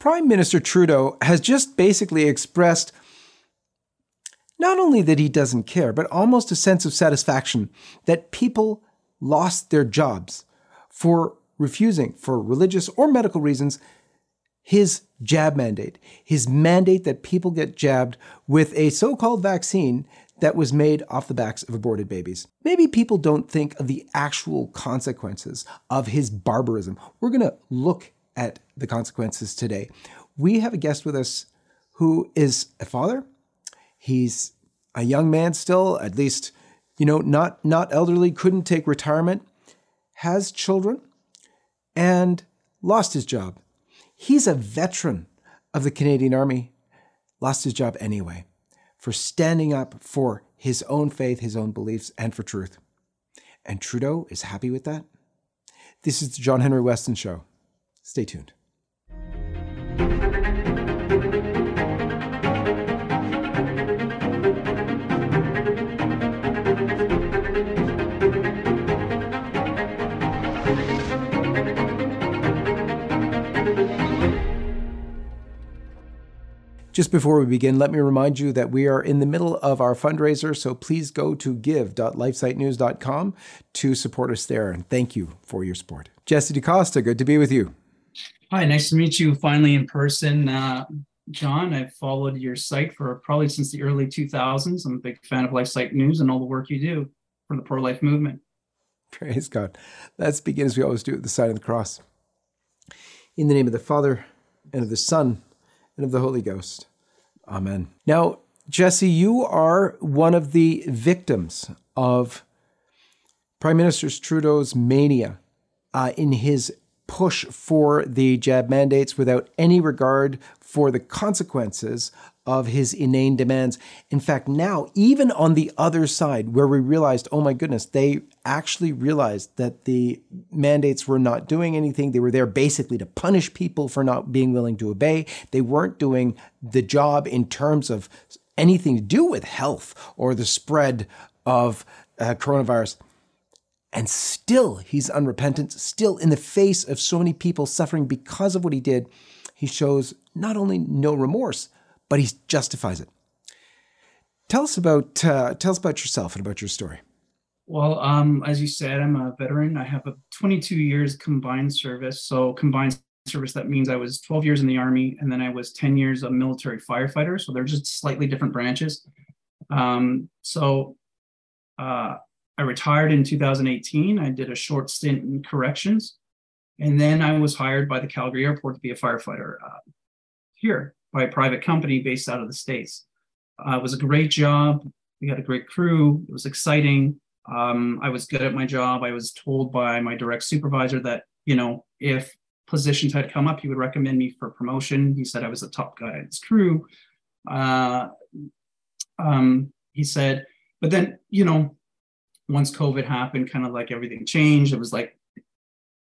Prime Minister Trudeau has just basically expressed not only that he doesn't care, but almost a sense of satisfaction that people lost their jobs for refusing, for religious or medical reasons, his jab mandate, his mandate that people get jabbed with a so called vaccine that was made off the backs of aborted babies. Maybe people don't think of the actual consequences of his barbarism. We're going to look at the consequences today. We have a guest with us who is a father. He's a young man still, at least, you know, not not elderly, couldn't take retirement, has children, and lost his job. He's a veteran of the Canadian Army, lost his job anyway for standing up for his own faith, his own beliefs, and for truth. And Trudeau is happy with that. This is the John Henry Weston Show. Stay tuned. Just before we begin, let me remind you that we are in the middle of our fundraiser, so please go to give.lifesitenews.com to support us there. And thank you for your support. Jesse DeCosta, good to be with you. Hi, nice to meet you finally in person. Uh, John, I've followed your site for probably since the early 2000s. I'm a big fan of LifeSite News and all the work you do for the pro life movement. Praise God. Let's begin as we always do at the sign of the cross. In the name of the Father, and of the Son, and of the Holy Ghost. Amen. Now, Jesse, you are one of the victims of Prime Minister Trudeau's mania uh, in his push for the jab mandates without any regard for the consequences of his inane demands. In fact, now, even on the other side, where we realized, oh my goodness, they actually realized that the mandates were not doing anything. They were there basically to punish people for not being willing to obey. They weren't doing the job in terms of anything to do with health or the spread of uh, coronavirus. And still, he's unrepentant, still in the face of so many people suffering because of what he did. He shows not only no remorse, but he justifies it. Tell us about uh, tell us about yourself and about your story. Well, um, as you said, I'm a veteran. I have a 22 years combined service. So combined service that means I was 12 years in the army and then I was 10 years a military firefighter. So they're just slightly different branches. Um, so uh, I retired in 2018. I did a short stint in corrections, and then I was hired by the Calgary Airport to be a firefighter uh, here by a private company based out of the States. Uh, it was a great job. We had a great crew. It was exciting. Um, I was good at my job. I was told by my direct supervisor that, you know, if positions had come up, he would recommend me for promotion. He said I was the top guy in his crew. Uh, um, he said, but then, you know, once COVID happened, kind of like everything changed. It was like,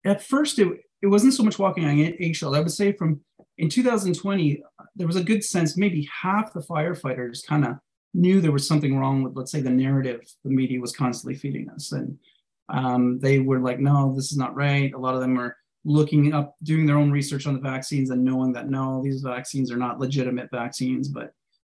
at first, it, it wasn't so much walking on eggshells. I would say from in 2020, there was a good sense maybe half the firefighters kind of knew there was something wrong with, let's say, the narrative the media was constantly feeding us. And um, they were like, no, this is not right. A lot of them are looking up, doing their own research on the vaccines and knowing that no, these vaccines are not legitimate vaccines. But,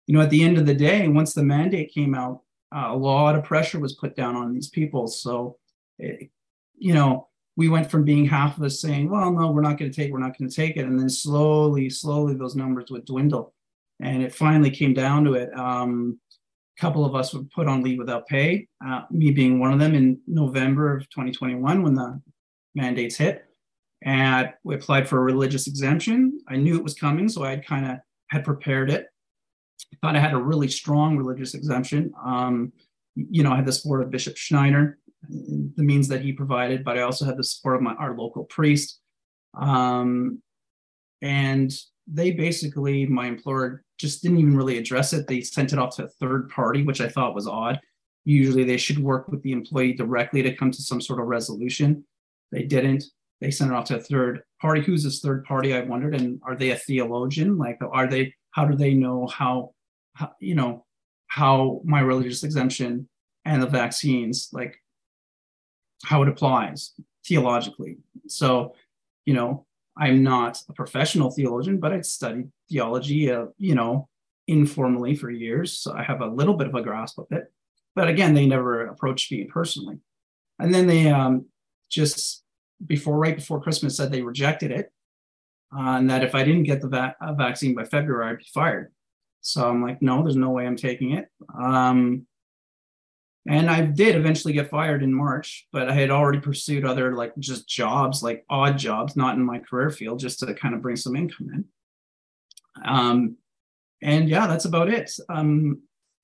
you know, at the end of the day, once the mandate came out, uh, a lot of pressure was put down on these people. So, it, you know, we went from being half of us saying, well, no, we're not going to take, we're not going to take it. And then slowly, slowly those numbers would dwindle. And it finally came down to it. Um, a couple of us were put on leave without pay, uh, me being one of them in November of 2021 when the mandates hit. And we applied for a religious exemption. I knew it was coming, so I kind of had prepared it. I thought I had a really strong religious exemption. Um, you know, I had the support of Bishop Schneider, the means that he provided, but I also had the support of my our local priest. Um, and they basically, my employer just didn't even really address it. They sent it off to a third party, which I thought was odd. Usually they should work with the employee directly to come to some sort of resolution. They didn't. They sent it off to a third party. Who's this third party? I wondered. And are they a theologian? Like, are they, how do they know how, how you know, how my religious exemption and the vaccines, like how it applies theologically. So, you know, I'm not a professional theologian, but I'd studied theology, uh, you know, informally for years. So I have a little bit of a grasp of it. But again, they never approached me personally. And then they um, just before, right before Christmas, said they rejected it, uh, and that if I didn't get the va- uh, vaccine by February, I'd be fired. So I'm like, no, there's no way I'm taking it. Um, and I did eventually get fired in March, but I had already pursued other like just jobs, like odd jobs, not in my career field, just to kind of bring some income in. Um, and yeah, that's about it. Um,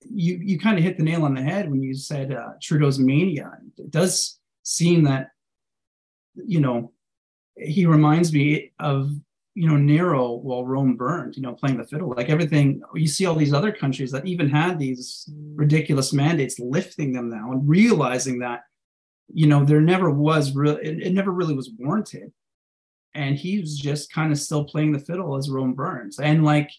you you kind of hit the nail on the head when you said uh, Trudeau's mania. It does seem that you know he reminds me of you know Nero while Rome burned. You know, playing the fiddle. Like everything you see, all these other countries that even had these ridiculous mandates, lifting them now and realizing that you know there never was real. It, it never really was warranted. And he was just kind of still playing the fiddle as Rome burns. And like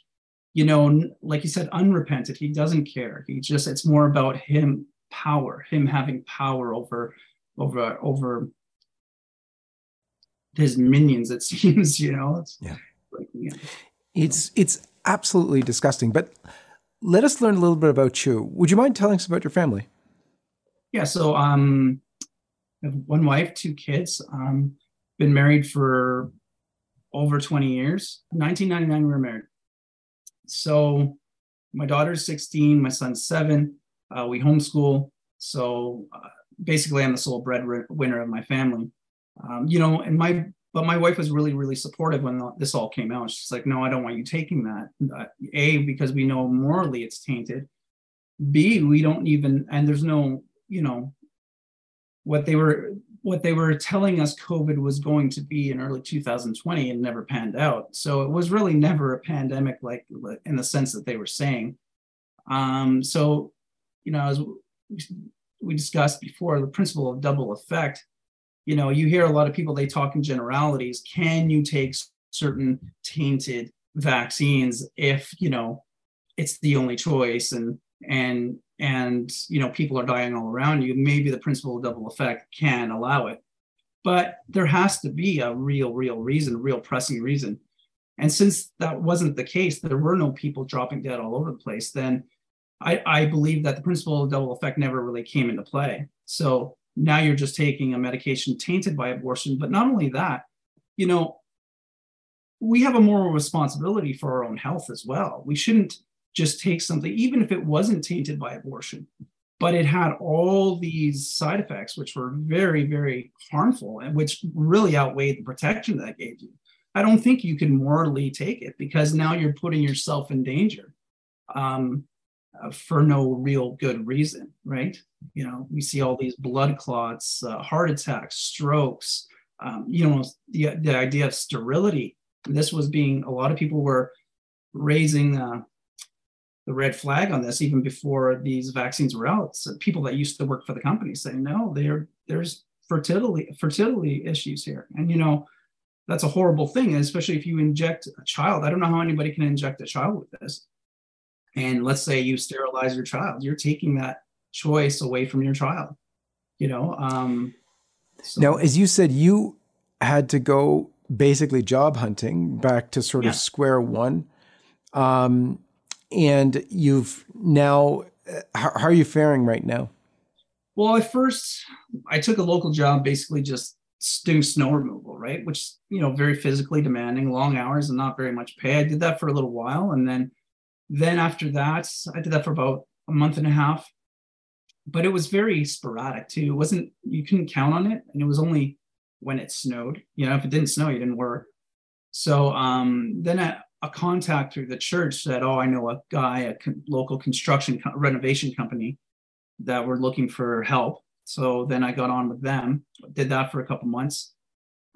you know, like you said, unrepentant. He doesn't care. He just it's more about him power, him having power over over over his minions. It seems, you know. It's, yeah. Like, yeah. It's it's absolutely disgusting. But let us learn a little bit about you. Would you mind telling us about your family? Yeah. So um, I have one wife, two kids. Um, been married for over 20 years. 1999 we were married. So my daughter's 16, my son's seven. Uh, we homeschool. So uh, basically, I'm the sole breadwinner of my family. Um, you know, and my but my wife was really really supportive when this all came out. She's like, "No, I don't want you taking that." Uh, a because we know morally it's tainted. B we don't even and there's no you know what they were what they were telling us COVID was going to be in early 2020 and never panned out. So it was really never a pandemic, like in the sense that they were saying. Um, so, you know, as we discussed before, the principle of double effect. You know, you hear a lot of people they talk in generalities. Can you take certain tainted vaccines if you know it's the only choice and and and you know people are dying all around you? Maybe the principle of double effect can allow it. But there has to be a real real reason real pressing reason. And since that wasn't the case there were no people dropping dead all over the place then i i believe that the principle of double effect never really came into play. So now you're just taking a medication tainted by abortion. But not only that you know we have a moral responsibility for our own health as well. We shouldn't just take something, even if it wasn't tainted by abortion, but it had all these side effects, which were very, very harmful and which really outweighed the protection that gave you. I don't think you can morally take it because now you're putting yourself in danger. Um, uh, for no real good reason, right? You know, we see all these blood clots, uh, heart attacks, strokes. Um, you know, the the idea of sterility. This was being a lot of people were raising uh, the red flag on this even before these vaccines were out. So people that used to work for the company saying, no, there there's fertility fertility issues here. And you know, that's a horrible thing, especially if you inject a child. I don't know how anybody can inject a child with this. And let's say you sterilize your child, you're taking that choice away from your child. You know, um, so. now as you said, you had to go basically job hunting back to sort yeah. of square one. Um, and you've now how, how, are you faring right now well at first i took a local job basically just doing snow removal right which you know very physically demanding long hours and not very much pay i did that for a little while and then then after that i did that for about a month and a half but it was very sporadic too it wasn't you couldn't count on it and it was only when it snowed you know if it didn't snow you didn't work so um, then a contact through the church said, "Oh, I know a guy, a con- local construction co- renovation company that were looking for help." So then I got on with them. Did that for a couple months,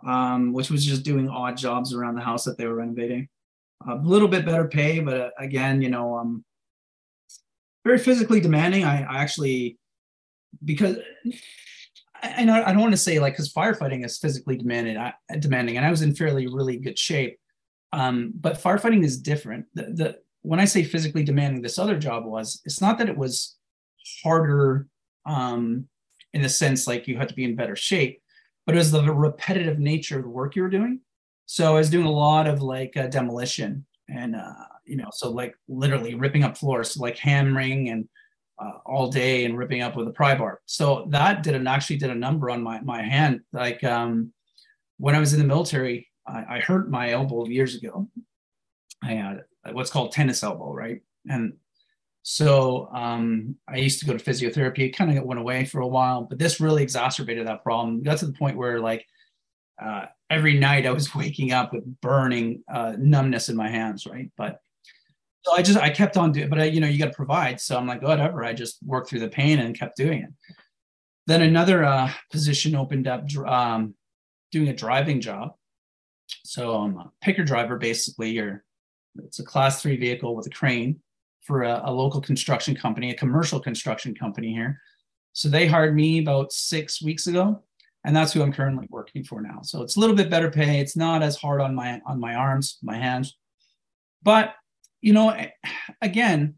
um, which was just doing odd jobs around the house that they were renovating. A little bit better pay, but uh, again, you know, um, very physically demanding. I, I actually because and I, I don't want to say like because firefighting is physically demanding, I, demanding, and I was in fairly really good shape um, but firefighting is different. The, the when I say physically demanding, this other job was. It's not that it was harder um, in the sense like you had to be in better shape, but it was the repetitive nature of the work you were doing. So I was doing a lot of like uh, demolition and, uh, you know, so like literally ripping up floors, so like hammering and uh, all day and ripping up with a pry bar. So that did an actually did a number on my my hand. Like um, when I was in the military, I, I hurt my elbow years ago. I had what's called tennis elbow, right? And so um, I used to go to physiotherapy. It kind of went away for a while, but this really exacerbated that problem. It got to the point where like uh, every night I was waking up with burning uh, numbness in my hands, right? But so I just I kept on doing, but I, you know you got to provide. So I'm like whatever. I just worked through the pain and kept doing it. Then another uh, position opened up, um, doing a driving job. So I'm a picker driver, basically. You're it's a class three vehicle with a crane for a, a local construction company, a commercial construction company here. So they hired me about six weeks ago, and that's who I'm currently working for now. So it's a little bit better pay. It's not as hard on my on my arms, my hands, but you know, again,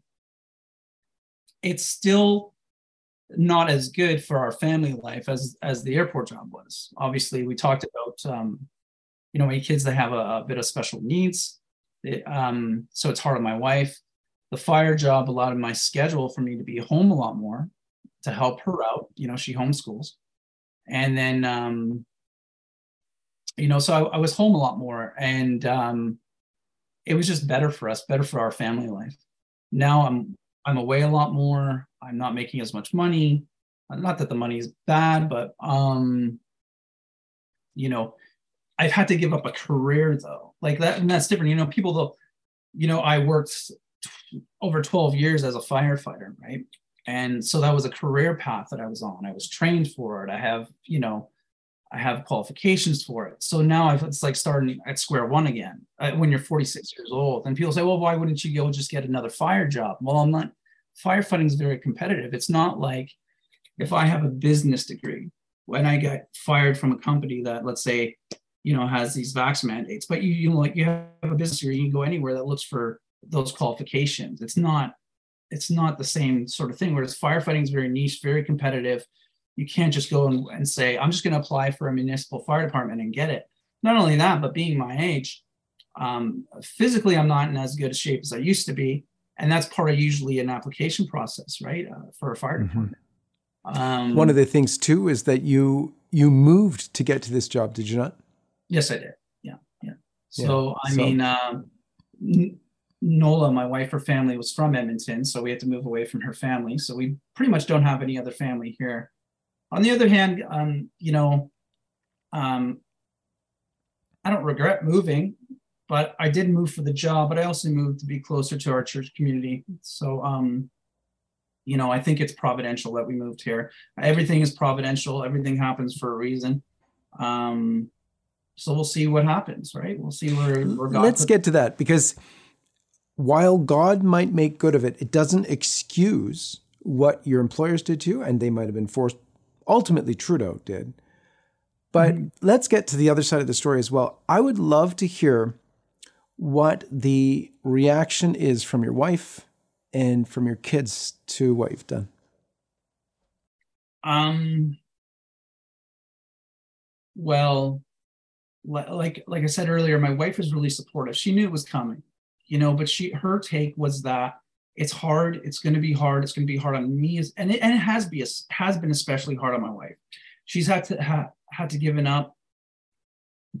it's still not as good for our family life as as the airport job was. Obviously, we talked about um, you know my kids that have a, a, bit of special needs, it, um, so it's hard on my wife. The fire job allowed my schedule for me to be home a lot more to help her out. You know, she homeschools, and then um, you know, so I, I was home a lot more, and um, it was just better for us, better for our family life. Now I'm I'm away a lot more. I'm not making as much money. Not that the money is bad, but um, you know, I've had to give up a career though. Like that, and that's different. You know, people though, you know, I worked over 12 years as a firefighter, right? And so that was a career path that I was on. I was trained for it. I have, you know, I have qualifications for it. So now I've, it's like starting at square one again uh, when you're 46 years old. And people say, well, why wouldn't you go just get another fire job? Well, I'm not, firefighting is very competitive. It's not like if I have a business degree, when I get fired from a company that, let's say, you know, has these vax mandates, but you, you know, like you have a business degree, you can go anywhere that looks for those qualifications. It's not, it's not the same sort of thing. Whereas firefighting is very niche, very competitive you can't just go and, and say, I'm just going to apply for a municipal fire department and get it. Not only that, but being my age, um, physically, I'm not in as good a shape as I used to be. And that's part of usually an application process, right? Uh, for a fire mm-hmm. department. Um, One of the things too is that you you moved to get to this job, did you not? Yes, I did. Yeah, yeah. So yeah, I so. mean, um, Nola, my wife, her family was from Edmonton, so we had to move away from her family. So we pretty much don't have any other family here. On the other hand, um, you know, um, I don't regret moving, but I did move for the job, but I also moved to be closer to our church community. So, um, you know, I think it's providential that we moved here. Everything is providential. Everything happens for a reason. Um, so we'll see what happens, right? We'll see where, where God. Let's get to that because while God might make good of it, it doesn't excuse what your employers did to you, and they might have been forced ultimately Trudeau did. But mm-hmm. let's get to the other side of the story as well. I would love to hear what the reaction is from your wife and from your kids to what you've done. Um well like like I said earlier my wife was really supportive. She knew it was coming. You know, but she her take was that it's hard. It's going to be hard. It's going to be hard on me, and it, and it has be has been especially hard on my wife. She's had to ha, had to given up,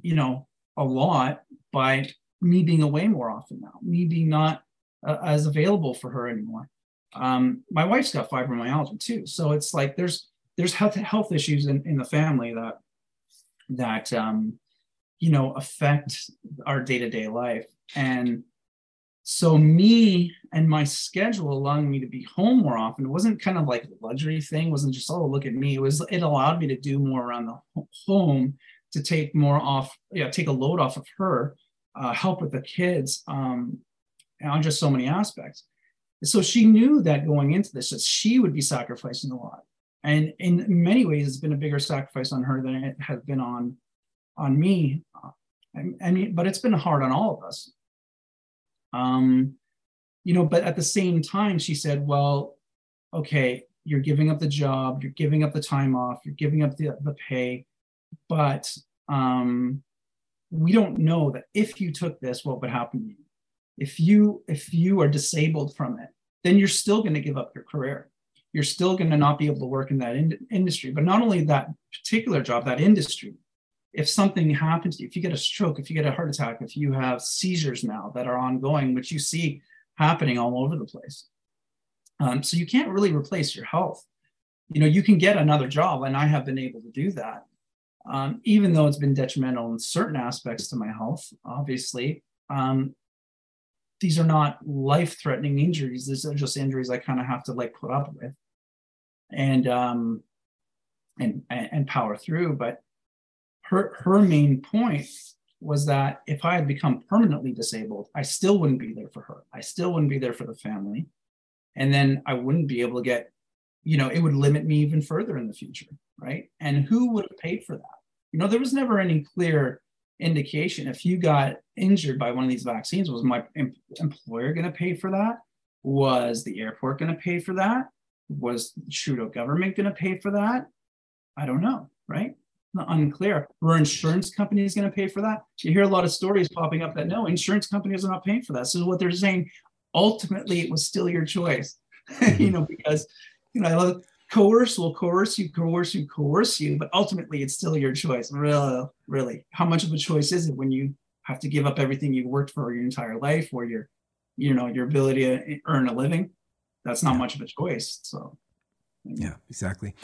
you know, a lot by me being away more often now. Me being not uh, as available for her anymore. Um, my wife's got fibromyalgia too, so it's like there's there's health health issues in, in the family that that um, you know affect our day to day life and so me and my schedule allowing me to be home more often. It wasn't kind of like a luxury thing. It wasn't just oh look at me. It was it allowed me to do more around the home to take more off yeah take a load off of her uh, help with the kids um, on just so many aspects. So she knew that going into this that she would be sacrificing a lot. And in many ways it's been a bigger sacrifice on her than it has been on on me. Uh, and, and but it's been hard on all of us um, you know, but at the same time, she said, well, okay, you're giving up the job, you're giving up the time off, you're giving up the, the pay, but um, we don't know that if you took this, what would happen to you. If you if you are disabled from it, then you're still going to give up your career. You're still going to not be able to work in that in- industry. But not only that particular job, that industry. If something happens if you get a stroke, if you get a heart attack, if you have seizures now that are ongoing, which you see happening all over the place, um, so you can't really replace your health. You know, you can get another job, and I have been able to do that, um, even though it's been detrimental in certain aspects to my health. Obviously, um, these are not life-threatening injuries. These are just injuries I kind of have to like put up with, and um, and and power through. But her her main point was that if I had become permanently disabled, I still wouldn't be there for her. I still wouldn't be there for the family and then I wouldn't be able to get, you know, it would limit me even further in the future, right? And who would have paid for that? You know, there was never any clear indication. If you got injured by one of these vaccines, was my em- employer going to pay for that? Was the airport going to pay for that? Was Trudeau government going to pay for that? I don't know, right? Unclear. Were insurance companies going to pay for that? You hear a lot of stories popping up that no, insurance companies are not paying for that. So what they're saying, ultimately it was still your choice you know because you know i love coerce will coerce you coerce you coerce you but ultimately it's still your choice really really how much of a choice is it when you have to give up everything you've worked for your entire life or your you know your ability to earn a living that's not much of a choice so yeah exactly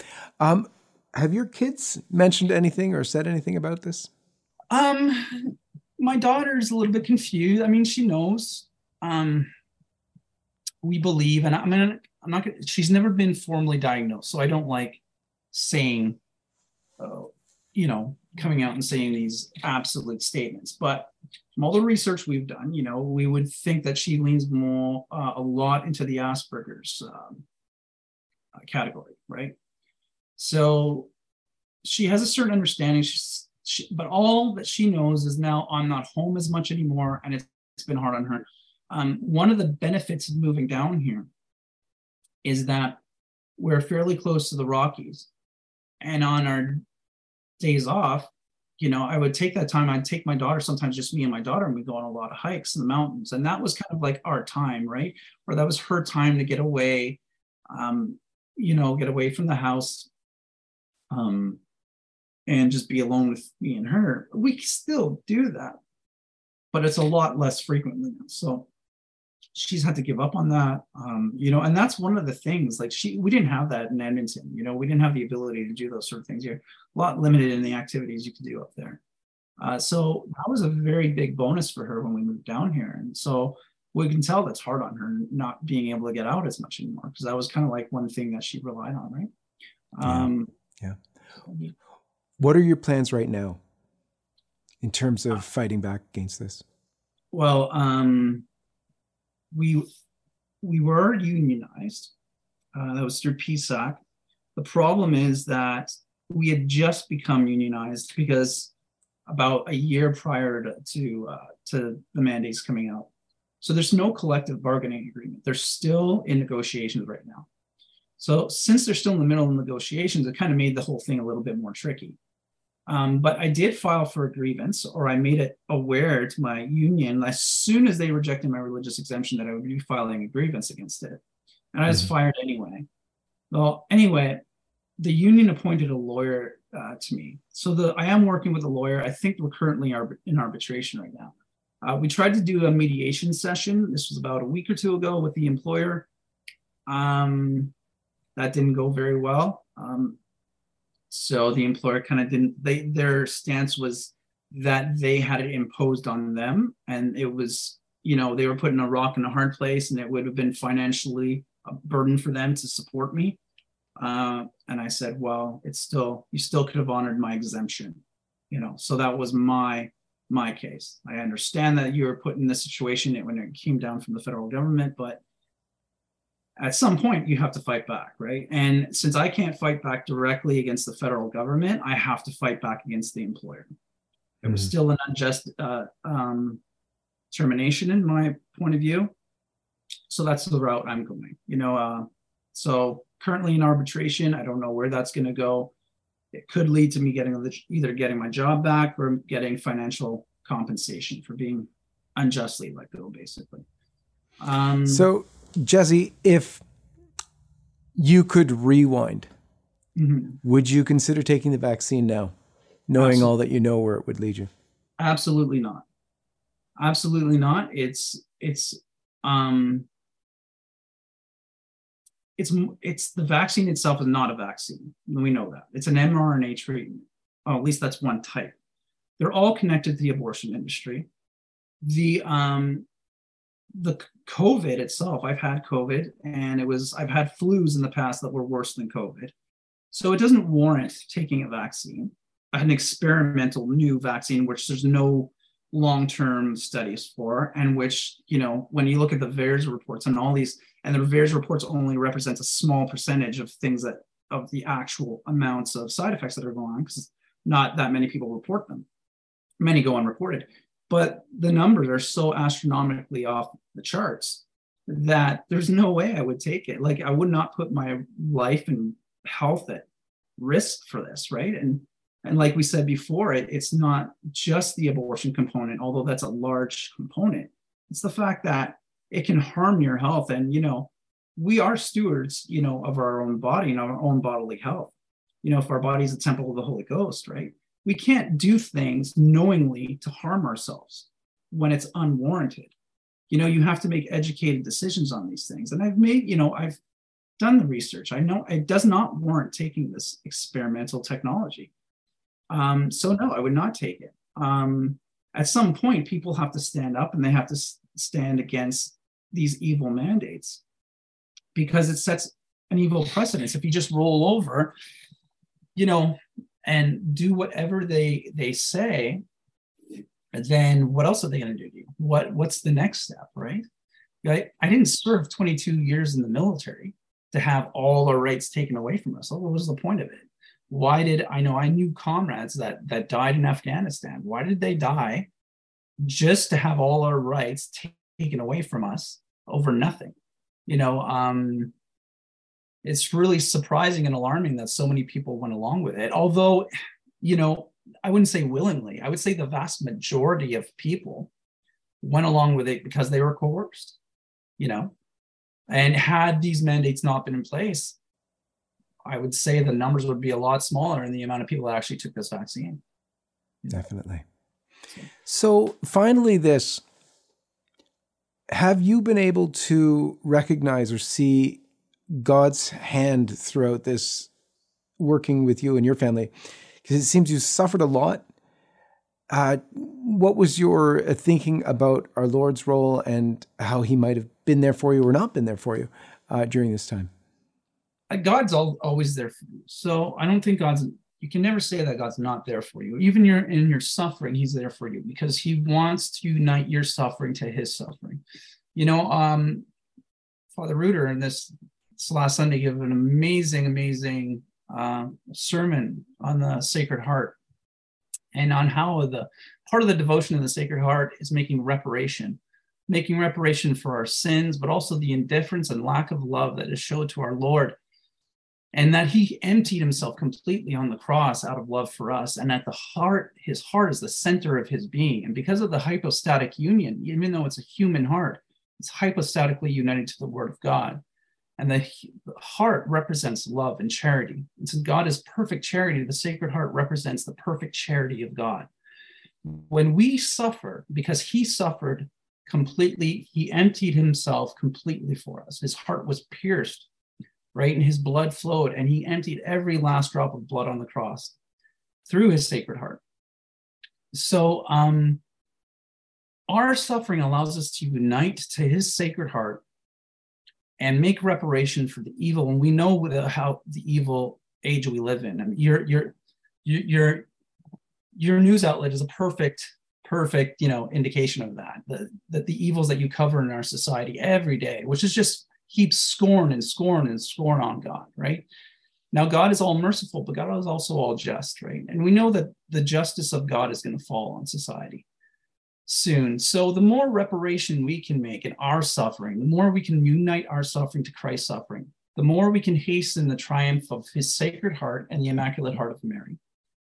um have your kids mentioned anything or said anything about this um my daughter's a little bit confused i mean she knows um we believe, and I'm gonna, I'm not gonna, she's never been formally diagnosed, so I don't like saying, uh, you know, coming out and saying these absolute statements. But from all the research we've done, you know, we would think that she leans more, uh, a lot into the Asperger's um, category, right? So she has a certain understanding. She's, she, but all that she knows is now I'm not home as much anymore, and it's, it's been hard on her. Um, one of the benefits of moving down here is that we're fairly close to the Rockies. And on our days off, you know, I would take that time. I'd take my daughter, sometimes just me and my daughter, and we go on a lot of hikes in the mountains. And that was kind of like our time, right? Or that was her time to get away, um, you know, get away from the house um, and just be alone with me and her. We still do that, but it's a lot less frequently. So she's had to give up on that um, you know and that's one of the things like she we didn't have that in edmonton you know we didn't have the ability to do those sort of things. Here a lot limited in the activities you could do up there. Uh, so that was a very big bonus for her when we moved down here. And so we can tell that's hard on her not being able to get out as much anymore because that was kind of like one thing that she relied on right? Um, yeah. what are your plans right now in terms of fighting back against this well um we we were unionized. Uh, that was through PSAC. The problem is that we had just become unionized because about a year prior to to, uh, to the mandates coming out. So there's no collective bargaining agreement. They're still in negotiations right now. So since they're still in the middle of negotiations, it kind of made the whole thing a little bit more tricky. Um, but I did file for a grievance, or I made it aware to my union as soon as they rejected my religious exemption that I would be filing a grievance against it. And I was mm-hmm. fired anyway. Well, anyway, the union appointed a lawyer uh, to me. So the I am working with a lawyer. I think we're currently in arbitration right now. Uh, we tried to do a mediation session. This was about a week or two ago with the employer. Um, that didn't go very well. Um, so the employer kind of didn't, they, their stance was that they had it imposed on them and it was, you know, they were put in a rock and a hard place and it would have been financially a burden for them to support me. Uh, and I said, well, it's still, you still could have honored my exemption, you know, so that was my, my case. I understand that you were put in this situation when it came down from the federal government, but at some point you have to fight back, right? And since I can't fight back directly against the federal government, I have to fight back against the employer. It was mm-hmm. still an unjust uh, um, termination in my point of view. So that's the route I'm going. You know, uh, so currently in arbitration, I don't know where that's going to go. It could lead to me getting either getting my job back or getting financial compensation for being unjustly let go, basically. Um, so, Jesse, if you could rewind, mm-hmm. would you consider taking the vaccine now, knowing Absolutely. all that you know where it would lead you? Absolutely not. Absolutely not. It's it's um it's it's the vaccine itself is not a vaccine. We know that it's an mRNA treatment. Oh, at least that's one type. They're all connected to the abortion industry. The um the COVID itself, I've had COVID and it was I've had flus in the past that were worse than COVID. So it doesn't warrant taking a vaccine, an experimental new vaccine, which there's no long-term studies for, and which, you know, when you look at the VAERS reports and all these and the VAERS reports only represents a small percentage of things that of the actual amounts of side effects that are going on because not that many people report them. Many go unreported, but the numbers are so astronomically off the charts that there's no way I would take it. Like I would not put my life and health at risk for this, right? And and like we said before, it, it's not just the abortion component, although that's a large component. It's the fact that it can harm your health and you know we are stewards you know of our own body and our own bodily health you know if our body is a temple of the holy ghost right we can't do things knowingly to harm ourselves when it's unwarranted you know you have to make educated decisions on these things. And i've made you know i've done the research. I know it does not warrant taking this experimental technology. Um, so no i would not take it. Um, at some point people have to stand up and they have to stand against these evil mandates because it sets an evil precedence. If you just roll over, you know, and do whatever they they say, then what else are they going to do to you? What what's the next step, right? I, I didn't serve 22 years in the military to have all our rights taken away from us. What was the point of it? Why did I know I knew comrades that that died in Afghanistan? Why did they die? Just to have all our rights taken away from us over nothing. You know, um, it's really surprising and alarming that so many people went along with it. Although, you know, I wouldn't say willingly. I would say the vast majority of people went along with it because they were coerced. You know, and had these mandates not been in place, I would say the numbers would be a lot smaller in the amount of people that actually took this vaccine. Definitely. So finally, this have you been able to recognize or see God's hand throughout this working with you and your family? Because it seems you suffered a lot. Uh, what was your uh, thinking about our Lord's role and how He might have been there for you or not been there for you uh, during this time? Uh, God's all, always there for you. So I don't think God's you can never say that God's not there for you. Even you're in your suffering, He's there for you because He wants to unite your suffering to His suffering. You know, um, Father Reuter in this, this last Sunday gave an amazing, amazing uh, sermon on the Sacred Heart and on how the part of the devotion of the Sacred Heart is making reparation, making reparation for our sins, but also the indifference and lack of love that is showed to our Lord. And that he emptied himself completely on the cross out of love for us. And at the heart his heart is the center of his being. And because of the hypostatic union even though it's a human heart it's hypostatically united to the word of god and the, heart represents love and charity and since god is perfect charity the sacred heart represents the perfect charity of god when we suffer because he suffered completely he emptied himself completely for us his heart was pierced right? And his blood flowed, and he emptied every last drop of blood on the cross through his sacred heart. So, um, our suffering allows us to unite to his sacred heart and make reparation for the evil. And we know uh, how the evil age we live in. I mean, your your your your news outlet is a perfect perfect you know indication of that the, that the evils that you cover in our society every day which is just heaps scorn and scorn and scorn on God, right? Now, God is all merciful, but God is also all just, right? And we know that the justice of God is going to fall on society soon. So, the more reparation we can make in our suffering, the more we can unite our suffering to Christ's suffering, the more we can hasten the triumph of his sacred heart and the immaculate heart of Mary.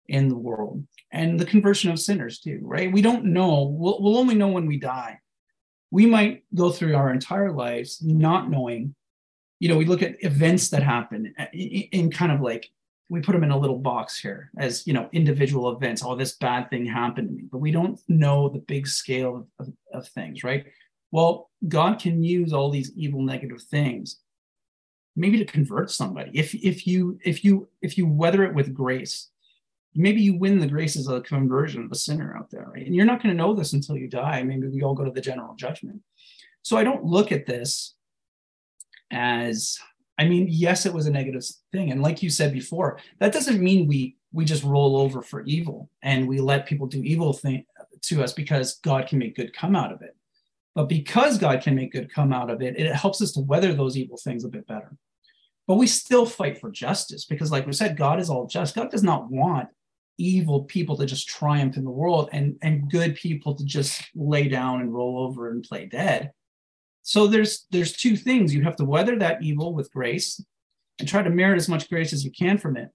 in the world and the conversion of sinners too, right? We don't know. We'll, we'll only know when we die. We might go through our entire lives not knowing. You know, we look at events that happen uh, in kind of like we put them in a little box here as you know individual events. Oh, this bad thing happened to me, but we don't know the big scale of, of, things, right? Well, God can use all these evil, negative things maybe to convert somebody. If if you if you if you weather it with grace maybe you win the graces of the conversion of a sinner out there right? And you're not going to know this until you die. Maybe we all go to the general judgment. So i don't look at this as i mean yes it was a negative thing and like you said before that doesn't mean we we just roll over for evil and we let people do evil thing to us because god can make good come out of it but because god can make good come out of it it helps us to weather those evil things a bit better but we still fight for justice because, like we said, God is all just. God does not want evil people to just triumph in the world and, and good people to just lay down and roll over and play dead. So there's there's two things. You have to weather that evil with grace and try to merit as much grace as you can from it.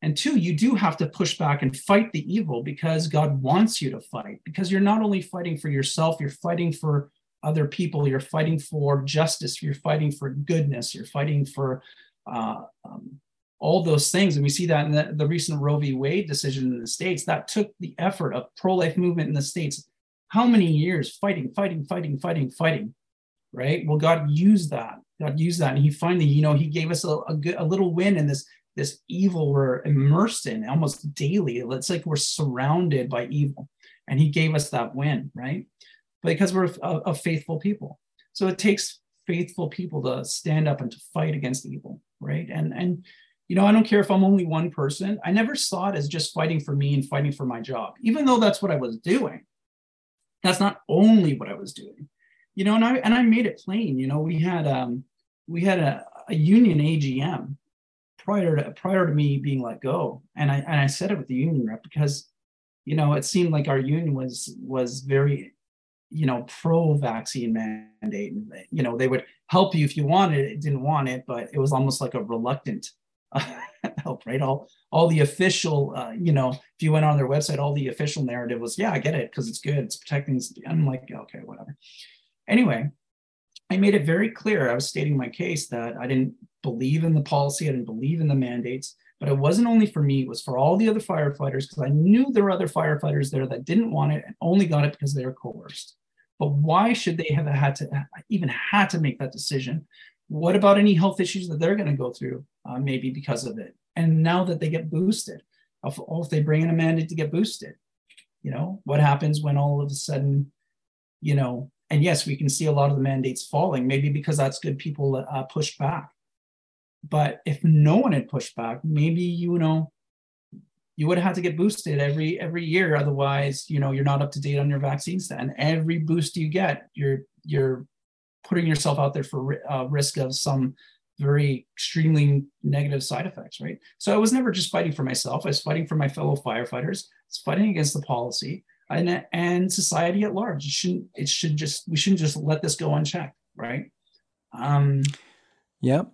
And two, you do have to push back and fight the evil because God wants you to fight, because you're not only fighting for yourself, you're fighting for other people, you're fighting for justice, you're fighting for goodness, you're fighting for uh, um, all those things. And we see that in the, the, recent Roe v. Wade decision in the States that took the effort of pro-life movement in the States. How many years fighting, fighting, fighting, fighting, fighting, right? Well, God used that. God used that. And he finally, you know, he gave us a, a, good, a little win in this, this evil we're immersed in almost daily. It's like we're surrounded by evil. And he gave us that win, right? Because we're a, a faithful people. So it takes faithful people to stand up and to fight against evil right and and you know i don't care if i'm only one person i never saw it as just fighting for me and fighting for my job even though that's what i was doing that's not only what i was doing you know and i and i made it plain you know we had um we had a, a union agm prior to prior to me being let go. And i and i said it with the union rep because you know it seemed like our union was was very you know pro vaccine mandate and you know they would help you if you wanted it didn't want it but it was almost like a reluctant uh, help right? All all the official uh, you know if you went on their website all the official narrative was yeah i get it because it's good it's protecting i'm like okay whatever anyway i made it very clear i was stating my case that i didn't believe in the policy i didn't believe in the mandates but it wasn't only for me, it was for all the other firefighters because I knew there were other firefighters there that didn't want it and only got it because they were coerced. But why should they have had to even had to make that decision? What about any health issues that they're going to go through, uh, maybe because of it? And now that they get boosted, if, if they bring in a mandate to get boosted, you know, what happens when all of a sudden, you know, and yes, we can see a lot of the mandates falling, maybe because that's good people uh, pushed back. But if no one had pushed back, maybe you know you would have had to get boosted every every year. Otherwise you know you're not up to date on your vaccines and every boost you get you're you're putting yourself out there for uh, risk of some very extremely negative side effects right? So i was never just fighting for myself. I was fighting for my fellow firefighters. It's fighting against the policy and and society at large it shouldn't it should just we shouldn't just let this go unchecked right um yep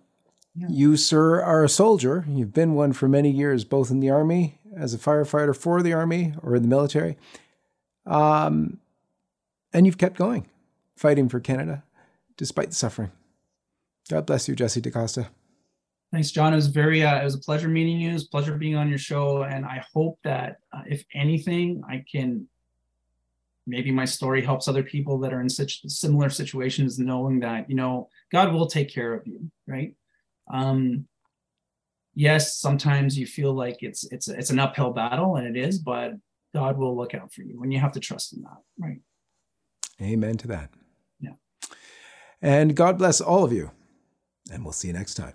yeah. You, sir, are a soldier. You've been one for many years, both in the Army as a firefighter for the Army or in the military. Um, and you've kept going, fighting for Canada despite the suffering. God bless you, Jesse DeCosta. Thanks, John. It was very, uh, it was a pleasure meeting you. It was a pleasure being on your show. And I hope that uh, if anything, I can maybe my story helps other people that are in such similar situations, knowing that, you know, God will take care of you, right? Um, yes, sometimes you feel like it's it's it's an uphill battle, and it is, but God will look out for you, and you have to trust in that, right? Amen to that. Yeah. And God bless all of you, and we'll see you next time.